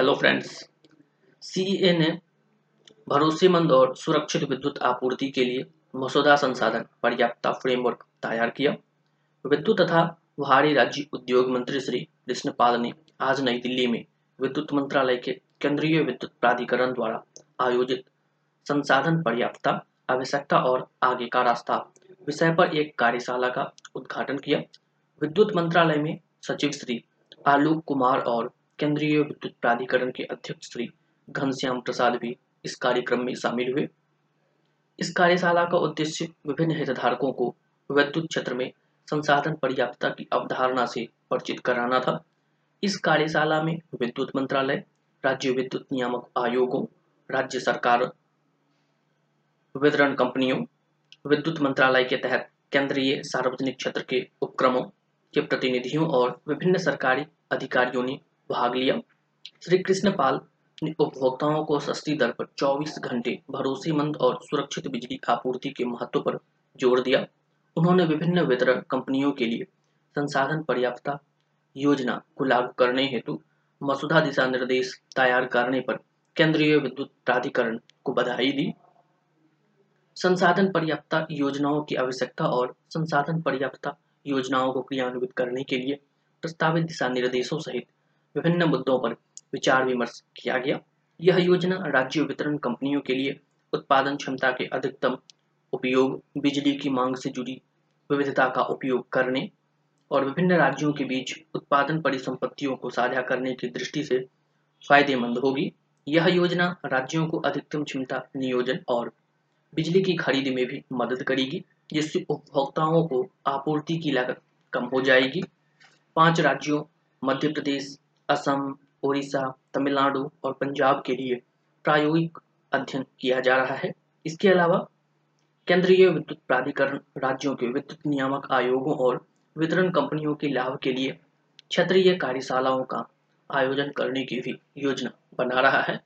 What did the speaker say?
Hello friends CEA ने भरोसेमंद और सुरक्षित विद्युत आपूर्ति के लिए मसौदा संसाधन पर्याप्तता फ्रेमवर्क तैयार किया। विद्युत तथा भारी राज्य उद्योग मंत्री श्री कृष्णपाल ने आज नई दिल्ली में विद्युत मंत्रालय के केंद्रीय विद्युत प्राधिकरण द्वारा आयोजित संसाधन पर्याप्तता, आवश्यकता और आगे का रास्ता विषय पर एक कार्यशाला का उद्घाटन किया। विद्युत मंत्रालय में सचिव श्री आलोक कुमार और केंद्रीय विद्युत प्राधिकरण के अध्यक्ष श्री घनश्याम प्रसाद भी इस कार्यक्रम में शामिल हुए। इस कार्यशाला का उद्देश्य विभिन्न हितधारकों को विद्युत क्षेत्र में संसाधन पर्याप्तता की अवधारणा से परिचित कराना था। इस कार्यशाला में विद्युत मंत्रालय, राज्य विद्युत नियामक आयोगों, राज्य सरकार, वितरण कंपनियों, विद्युत मंत्रालय के तहत केंद्रीय सार्वजनिक क्षेत्र के उपक्रमों के प्रतिनिधियों और विभिन्न सरकारी अधिकारियों ने भाग लिया। श्री कृष्णपाल ने उपभोक्ताओं को सस्ती दर पर 24 घंटे भरोसेमंद और सुरक्षित बिजली आपूर्ति के महत्व पर ज़ोर दिया। उन्होंने विभिन्न वितरण कंपनियों के लिए संसाधन पर्याप्तता योजना को लागू करने हेतु मसुदा दिशा निर्देश तैयार करने पर केंद्रीय विद्युत प्राधिकरण को बधाई दी। संसाधन पर्याप्तता योजनाओं की आवश्यकता और संसाधन पर्याप्तता योजनाओं को क्रियान्वित करने के लिए प्रस्तावित दिशा निर्देशों सहित विभिन्न मुद्दों पर विचार विमर्श किया गया। यह योजना राज्य वितरण कंपनियों के लिए उत्पादन क्षमता के अधिकतम उपयोग, बिजली की मांग से जुड़ी विविधता का उपयोग करने और विभिन्न राज्यों के बीच उत्पादन परिसंपत्तियों को साझा करने की दृष्टि से फ़ायदेमंद होगी। यह योजना राज्यों को अधिकतम क्षमता नियोजन और बिजली की खरीद में भी मदद करेगी। जिससे उपभोक्ताओं को आपूर्ति की लागत कम हो जाएगी। पाँच राज्यों, मध्य प्रदेश असम उड़ीसा तमिलनाडु और पंजाब के लिए प्रायोगिक अध्ययन किया जा रहा है। इसके अलावा केंद्रीय विद्युत प्राधिकरण, राज्यों के विद्युत नियामक आयोगों और वितरण कंपनियों के लाभ के लिए क्षेत्रीय कार्यशालाओं का आयोजन करने की भी योजना बना रहा है।